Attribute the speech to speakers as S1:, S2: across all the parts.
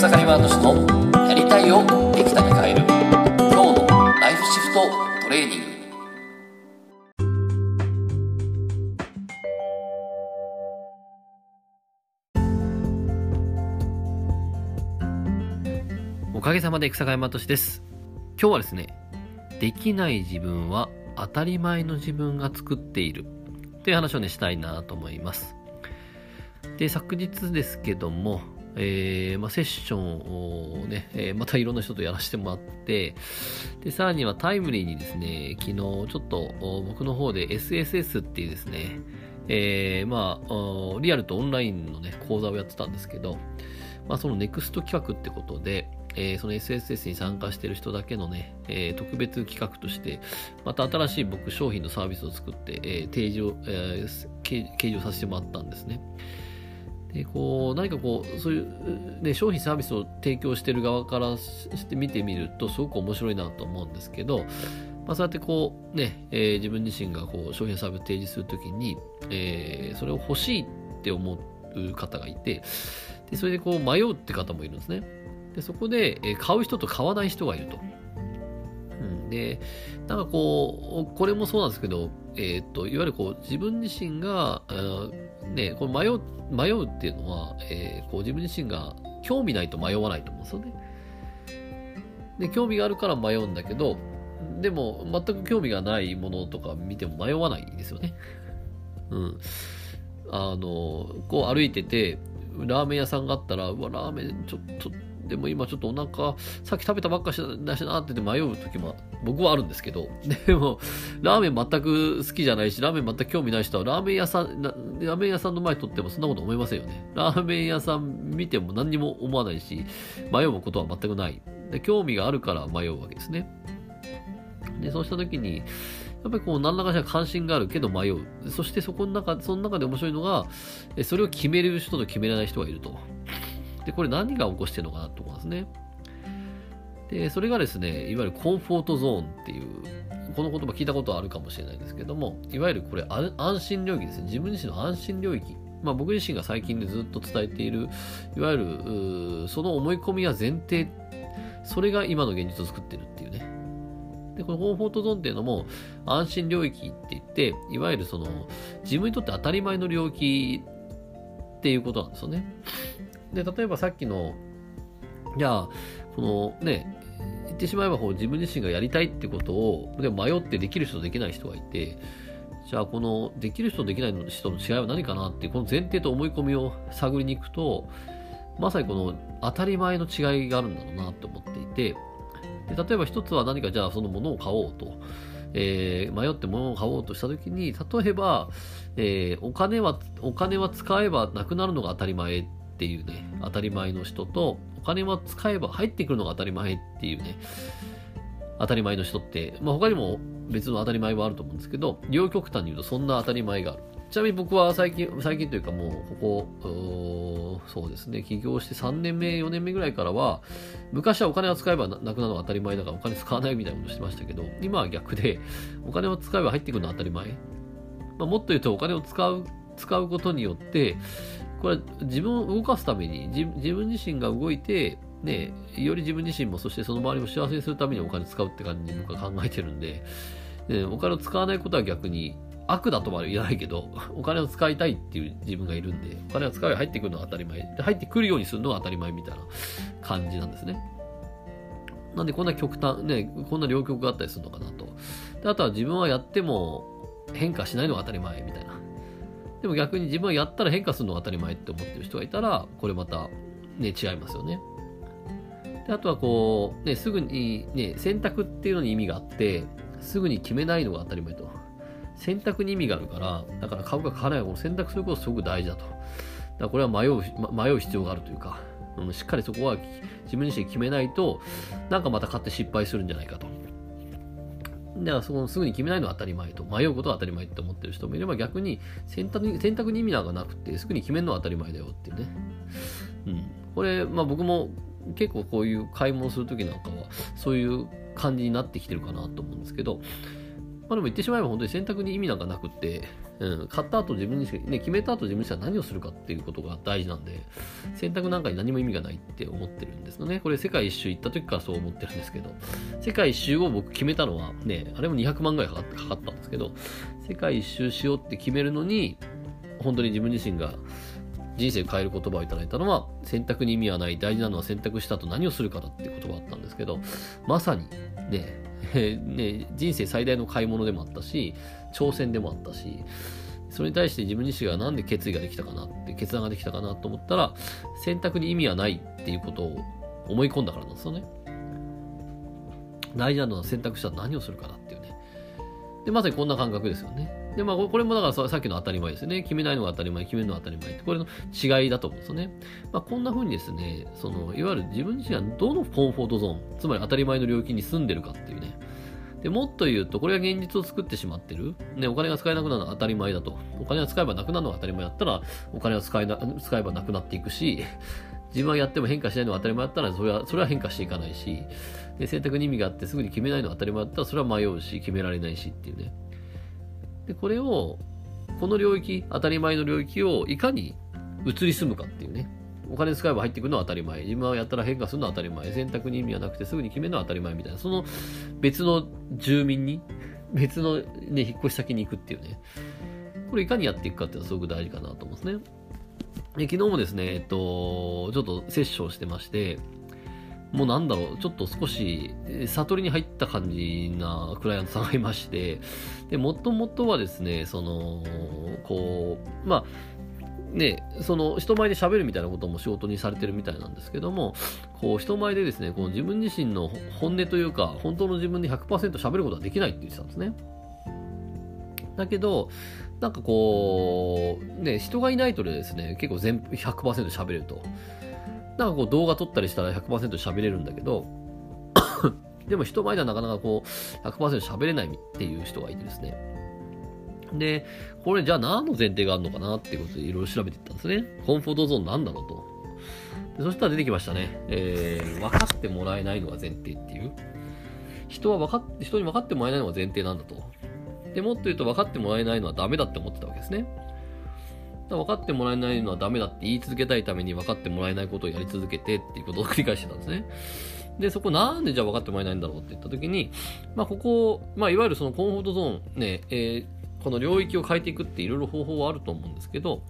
S1: 草刈ワード氏のやりたいをできたに変える今日のライフシフトトレーニング。
S2: おかげさまで草刈又です。今日はですねできない自分は当たり前の自分が作っている。という話をねしたいなと思います。で昨日ですけどもえーまあ、セッションをね、えー、またいろんな人とやらせてもらって、で、さらにはタイムリーにですね、昨日ちょっと僕の方で SSS っていうですね、えー、まあ、リアルとオンラインのね、講座をやってたんですけど、まあ、そのネクスト企画ってことで、えー、その SSS に参加してる人だけのね、えー、特別企画として、また新しい僕商品のサービスを作って、えー、提示を、えー、掲示をさせてもらったんですね。でこう何かこうそういう、ね、商品サービスを提供してる側からして見てみるとすごく面白いなと思うんですけど、まあ、そうやってこうね、えー、自分自身がこう商品サービスを提示するときに、えー、それを欲しいって思う方がいてでそれでこう迷うって方もいるんですねでそこで、え、買う人と買わない人がいると。でなんかこうこれもそうなんですけど、えーと、いわゆるこう自分自身が、ね、これ迷う迷うっていうのは、えー、こう自分自身が興味ないと迷わないと思うんですよね。で、興味があるから迷うんだけど、でも全く興味がないものとか見ても迷わないんですよね。うん。あの、こう歩いてて、ラーメン屋さんがあったら、うわ、ラーメンちょっとでも今ちょっとお腹、さっき食べたばっかしだしなってて迷う時も僕はあるんですけど、でも、ラーメン全く好きじゃないし、ラーメン全く興味ない人は、ラーメン屋さん、ラーメン屋さんの前にとってもそんなこと思いませんよね。ラーメン屋さん見ても何にも思わないし、迷うことは全くない。で興味があるから迷うわけですね。で、そうした時に、やっぱりこう何らかしら関心があるけど迷う。そしてそこの中、その中で面白いのが、それを決める人と決められない人がいると。で、これ何が起こしてるのかなと思うんですね。で、それがですね、いわゆるコンフォートゾーンっていう、この言葉聞いたことあるかもしれないですけども、いわゆるこれ安心領域ですね。自分自身の安心領域。まあ僕自身が最近でずっと伝えている、いわゆる、その思い込みや前提、それが今の現実を作ってるっていうね。で、このコンフォートゾーンっていうのも安心領域って言って、いわゆるその自分にとって当たり前の領域っていうことなんですよね。で、例えばさっきの、じゃあ、このね、言ってしまえばこう自分自身がやりたいってことを、でも迷ってできる人できない人がいて、じゃあこのできる人できない人の違いは何かなっていう、この前提と思い込みを探りに行くと、まさにこの当たり前の違いがあるんだろうなって思っていて、で例えば一つは何かじゃあそのものを買おうと。えー、迷って物を買おうとしたときに、例えば、えー、お金は、お金は使えばなくなるのが当たり前っていうね、当たり前の人と、お金は使えば入ってくるのが当たり前っていうね、当たり前の人って、まあ、他にも別の当たり前はあると思うんですけど、両極端に言うとそんな当たり前がある。ちなみに僕は最近、最近というかもう、ここ、そうですね、起業して3年目、4年目ぐらいからは、昔はお金を使えばなくなるのが当たり前だからお金使わないみたいなことしてましたけど、今は逆で、お金を使えば入ってくるのは当たり前。まあ、もっと言うとお金を使う、使うことによって、これ自分を動かすために自分自身が動いて、ね、より自分自身もそしてその周りも幸せにするためにお金使うって感じに僕は考えてるんで、ね、お金を使わないことは逆に悪だとは言わないけど、お金を使いたいっていう自分がいるんで、お金を使うように入ってくるのが当たり前。で、入ってくるようにするのが当たり前みたいな感じなんですね。なんでこんな極端、ね、こんな両極があったりするのかなと。であとは自分はやっても変化しないのが当たり前みたいな。でも逆に自分はやったら変化するのが当たり前って思ってる人がいたら、これまたね、違いますよね。であとはこう、ね、すぐにね、選択っていうのに意味があって、すぐに決めないのが当たり前と。選択に意味があるから、だから買うか買わないかこの選択することすごく大事だと。だからこれは迷う、迷う必要があるというか、うん、しっかりそこは自分自身決めないと、なんかまた買って失敗するんじゃないかと。だからそのすぐに決めないのは当たり前と、迷うことは当たり前って思ってる人もいれば逆に選択に選択に意味なんかなくて、すぐに決めるのは当たり前だよっていうね。うん。これ、まあ僕も結構こういう買い物するときなんかは、そういう感じになってきてるかなと思うんですけど、まあでも言ってしまえば本当に選択に意味なんかなくって、うん、買った後自分にしか、ね、決めた後自分にしか何をするかっていうことが大事なんで、選択なんかに何も意味がないって思ってるんですよね。これ世界一周行った時からそう思ってるんですけど、世界一周を僕決めたのはね、あれも200万ぐらいかかったんですけど、世界一周しようって決めるのに、本当に自分自身が人生を変える言葉をいただいたのは、選択に意味はない、大事なのは選択した後何をするかだっていう言葉だったんですけど、まさにね、ね、人生最大の買い物でもあったし、挑戦でもあったし、それに対して自分自身が何で決意ができたかなって、決断ができたかなと思ったら、選択に意味はないっていうことを思い込んだからなんですよね。大事なのは選択したら何をするかなっていうね。で、まさにこんな感覚ですよね。で、まあ、これもだからさっきの当たり前ですね。決めないのが当たり前、決めるのが当たり前って、これの違いだと思うんですよね。まあ、こんな風にですね、その、いわゆる自分自身がどのコンフォートゾーン、つまり当たり前の領域に住んでるかっていうね。で、もっと言うと、これが現実を作ってしまってる。ね、お金が使えなくなるのは当たり前だと。お金が使えばなくなるのが当たり前だったら、お金が使えな、使えばなくなっていくし、自分はやっても変化しないのが当たり前だったら、それは、それは変化していかないし、で選択に意味があってすぐに決めないのが当たり前だったら、それは迷うし、決められないしっていうね。で、これを、この領域、当たり前の領域をいかに移り住むかっていうね。お金使えば入ってくるのは当たり前。自分はやったら変化するのは当たり前。選択に意味はなくてすぐに決めるのは当たり前みたいな。その別の住民に、別のね、引っ越し先に行くっていうね。これいかにやっていくかっていうのはすごく大事かなと思うんですね。で昨日もですね、えっと、ちょっとセッションしてまして、もうなんだろう、ちょっと少し、悟りに入った感じなクライアントさんがいまして、で、もともとはですね、その、こう、まあ、ね、その人前で喋るみたいなことも仕事にされてるみたいなんですけども、こう人前でですね、この自分自身の本音というか、本当の自分で100%喋ることはできないって言ってたんですね。だけど、なんかこう、ね、人がいないとですね、結構全100%喋れると。なんかこう動画撮ったりしたら100%喋れるんだけど、でも人前ではなかなかこう100%喋れないっていう人がいてですね。で、これじゃあ何の前提があるのかなっていうことでいろいろ調べていったんですね。コンフォートゾーンなんだろうと。でそしたら出てきましたね。えー、分かってもらえないのが前提っていう。人は分かって、人に分かってもらえないのが前提なんだと。で、もっと言うと分かってもらえないのはダメだって思ってたわけですね。分かってもらえないのはダメだって言い続けたいために分かってもらえないことをやり続けてっていうことを繰り返してたんですね。で、そこなんでじゃあ分かってもらえないんだろうって言った時に、まあここ、まあいわゆるそのコンフォートゾーンね、えー、この領域を変えていくっていろいろ方法はあると思うんですけど、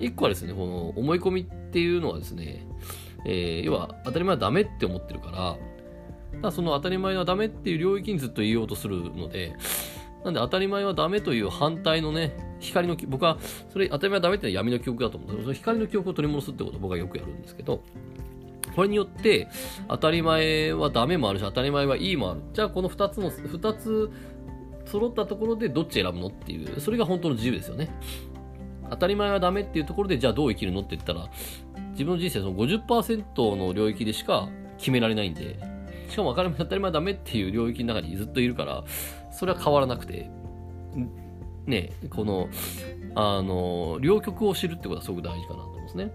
S2: 一個はですね、この思い込みっていうのはですね、えー、要は当たり前はダメって思ってるから、だからその当たり前はダメっていう領域にずっと言おうとするので、なんで当たり前はダメという反対のね、光の、僕は、それ当たり前はダメってのは闇の記憶だと思うんですけど、その光の記憶を取り戻すってことを僕はよくやるんですけど、これによって、当たり前はダメもあるし、当たり前はいいもある。じゃあこの二つの、二つ揃ったところでどっち選ぶのっていう、それが本当の自由ですよね。当たり前はダメっていうところで、じゃあどう生きるのって言ったら、自分の人生その50%の領域でしか決められないんで、しかも当たり前はダメっていう領域の中にずっといるから、それは変わらなくて、ね、この、あの、両極を知るってことはすごく大事かなと思うんですね。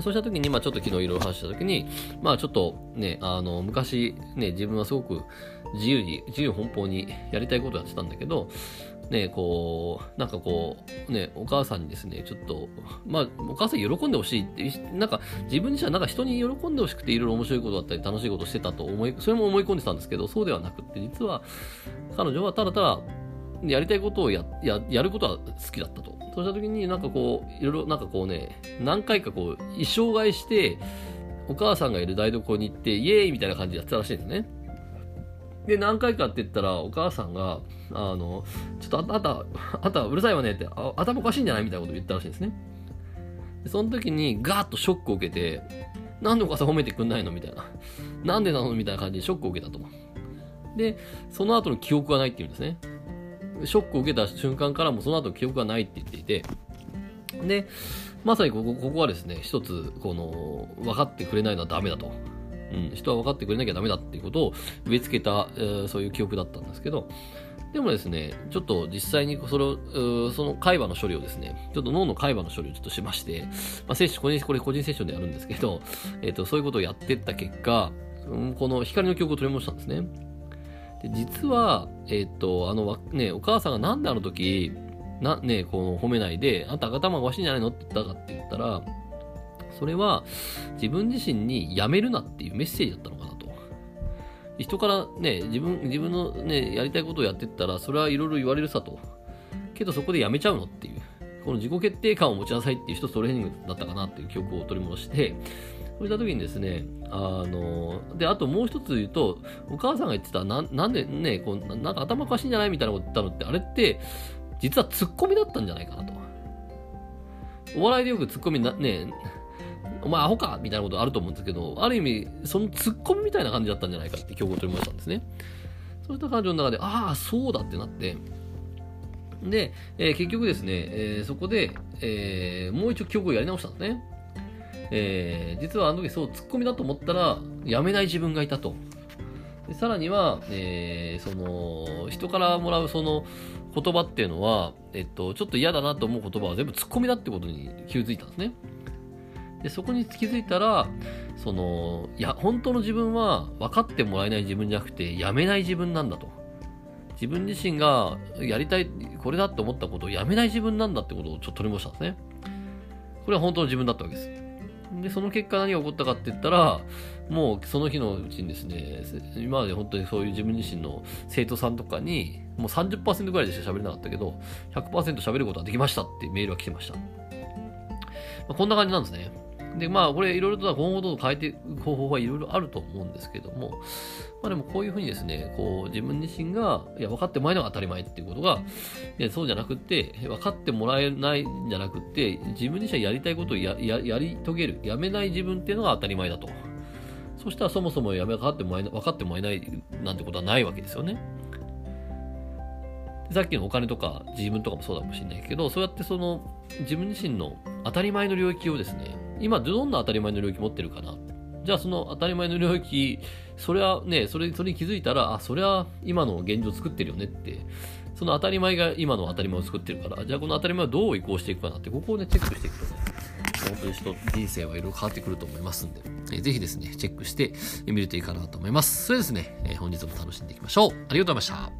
S2: そうした時に、まあちょっと昨日いろいろ話した時に、まあちょっとね、あの、昔ね、自分はすごく自由に、自由奔放にやりたいことやってたんだけど、ね、こう、なんかこう、ね、お母さんにですね、ちょっと、まあ、お母さん喜んでほしいって、なんか自分自身はなんか人に喜んでほしくていろいろ面白いことだったり楽しいことしてたと思い、それも思い込んでたんですけど、そうではなくって、実は彼女はただただ、やりたいことをや、や、やることは好きだったと。そうした時になんかこう、いろいろなんかこうね、何回かこう、一生買いして、お母さんがいる台所に行って、イエーイみたいな感じでやってたらしいんですね。で、何回かって言ったら、お母さんが、あの、ちょっとあんた、あたうるさいわねって、あ頭おかしいんじゃないみたいなこと言ったらしいんですね。でその時にガーッとショックを受けて、なんでお母さん褒めてくんないのみたいな。なんでなのみたいな感じでショックを受けたと。で、その後の記憶がないっていうんですね。ショックを受けた瞬間からもその後の記憶がないって言っていて、で、まさにここ、ここはですね、一つ、この、分かってくれないのはダメだと。うん、人は分かってくれなきゃダメだっていうことを植え付けた、えー、そういう記憶だったんですけど、でもですね、ちょっと実際にそれを、その海馬の処理をですね、ちょっと脳の海馬の処理をちょっとしまして、まあ、セッション、これこれ個人セッションでやるんですけど、えっ、ー、と、そういうことをやってった結果、この光の記憶を取り戻したんですね。で実は、えっ、と、あの、ね、お母さんがなんであの時、な、ね、この褒めないで、あんた赤玉おかしいんじゃないのって言ったかって言ったら、それは自分自身にやめるなっていうメッセージだったのかなと。人からね、自分、自分のね、やりたいことをやってったら、それはいろいろ言われるさと。けどそこでやめちゃうのっていう。この自己決定感を持ちなさいっていう一つトレーニングだったかなっていう記憶を取り戻して、そういった時にですね、あの、で、あともう一つ言うと、お母さんが言ってた、ななんでね、こうなんか頭おかしいんじゃないみたいなこと言ったのって、あれって、実はツッコミだったんじゃないかなと。お笑いでよくツッコミな、ね、お前アホかみたいなことあると思うんですけど、ある意味、そのツッコミみたいな感じだったんじゃないかって記憶を取り戻したんですね。そういった感情の中で、ああ、そうだってなって、で、えー、結局ですね、えー、そこで、えー、もう一度記憶をやり直したんですね。え、実はあの時そうツッコミだと思ったら、やめない自分がいたと。でさらには、えー、その、人からもらうその言葉っていうのは、えっと、ちょっと嫌だなと思う言葉は全部ツッコミだってことに気づいたんですね。で、そこに気づいたら、その、いや、本当の自分は分かってもらえない自分じゃなくて、やめない自分なんだと。自分自身がやりたい、これだって思ったことをやめない自分なんだってことをちょっと取り戻したんですね。これは本当の自分だったわけです。で、その結果何が起こったかって言ったら、もうその日のうちにですね、今まで本当にそういう自分自身の生徒さんとかに、もう30%ぐらいでしか喋れなかったけど、100%喋ることができましたってメールが来てました。こんな感じなんですね。で、まあ、これいろいろと今後どんどん変えていく方法はいろいろあると思うんですけども、まあでもこういうふうにですね、こう自分自身が、いや、分かってもらえるのが当たり前っていうことが、いやそうじゃなくて、分かってもらえないんじゃなくて、自分自身がやりたいことをやややり遂げる、やめない自分っていうのが当たり前だと。そしたらそもそもやめ分かってもらえない、分かってもらえないなんてことはないわけですよね。さっきのお金とか自分とかもそうだかもしれないけど、そうやってその自分自身の当たり前の領域をですね、今どんな当たり前の領域持ってるかな？じゃあその当たり前の領域、それはね、それ、それに気づいたら、あ、それは今の現状作ってるよねって、その当たり前が今の当たり前を作ってるから、じゃあこの当たり前をどう移行していくかなって、ここをね、チェックしていくとね、本当に人、人生はいろいろ変わってくると思いますんで、えー、ぜひですね、チェックしてみるといいかなと思います。それですね、えー、本日も楽しんでいきましょう。ありがとうございました。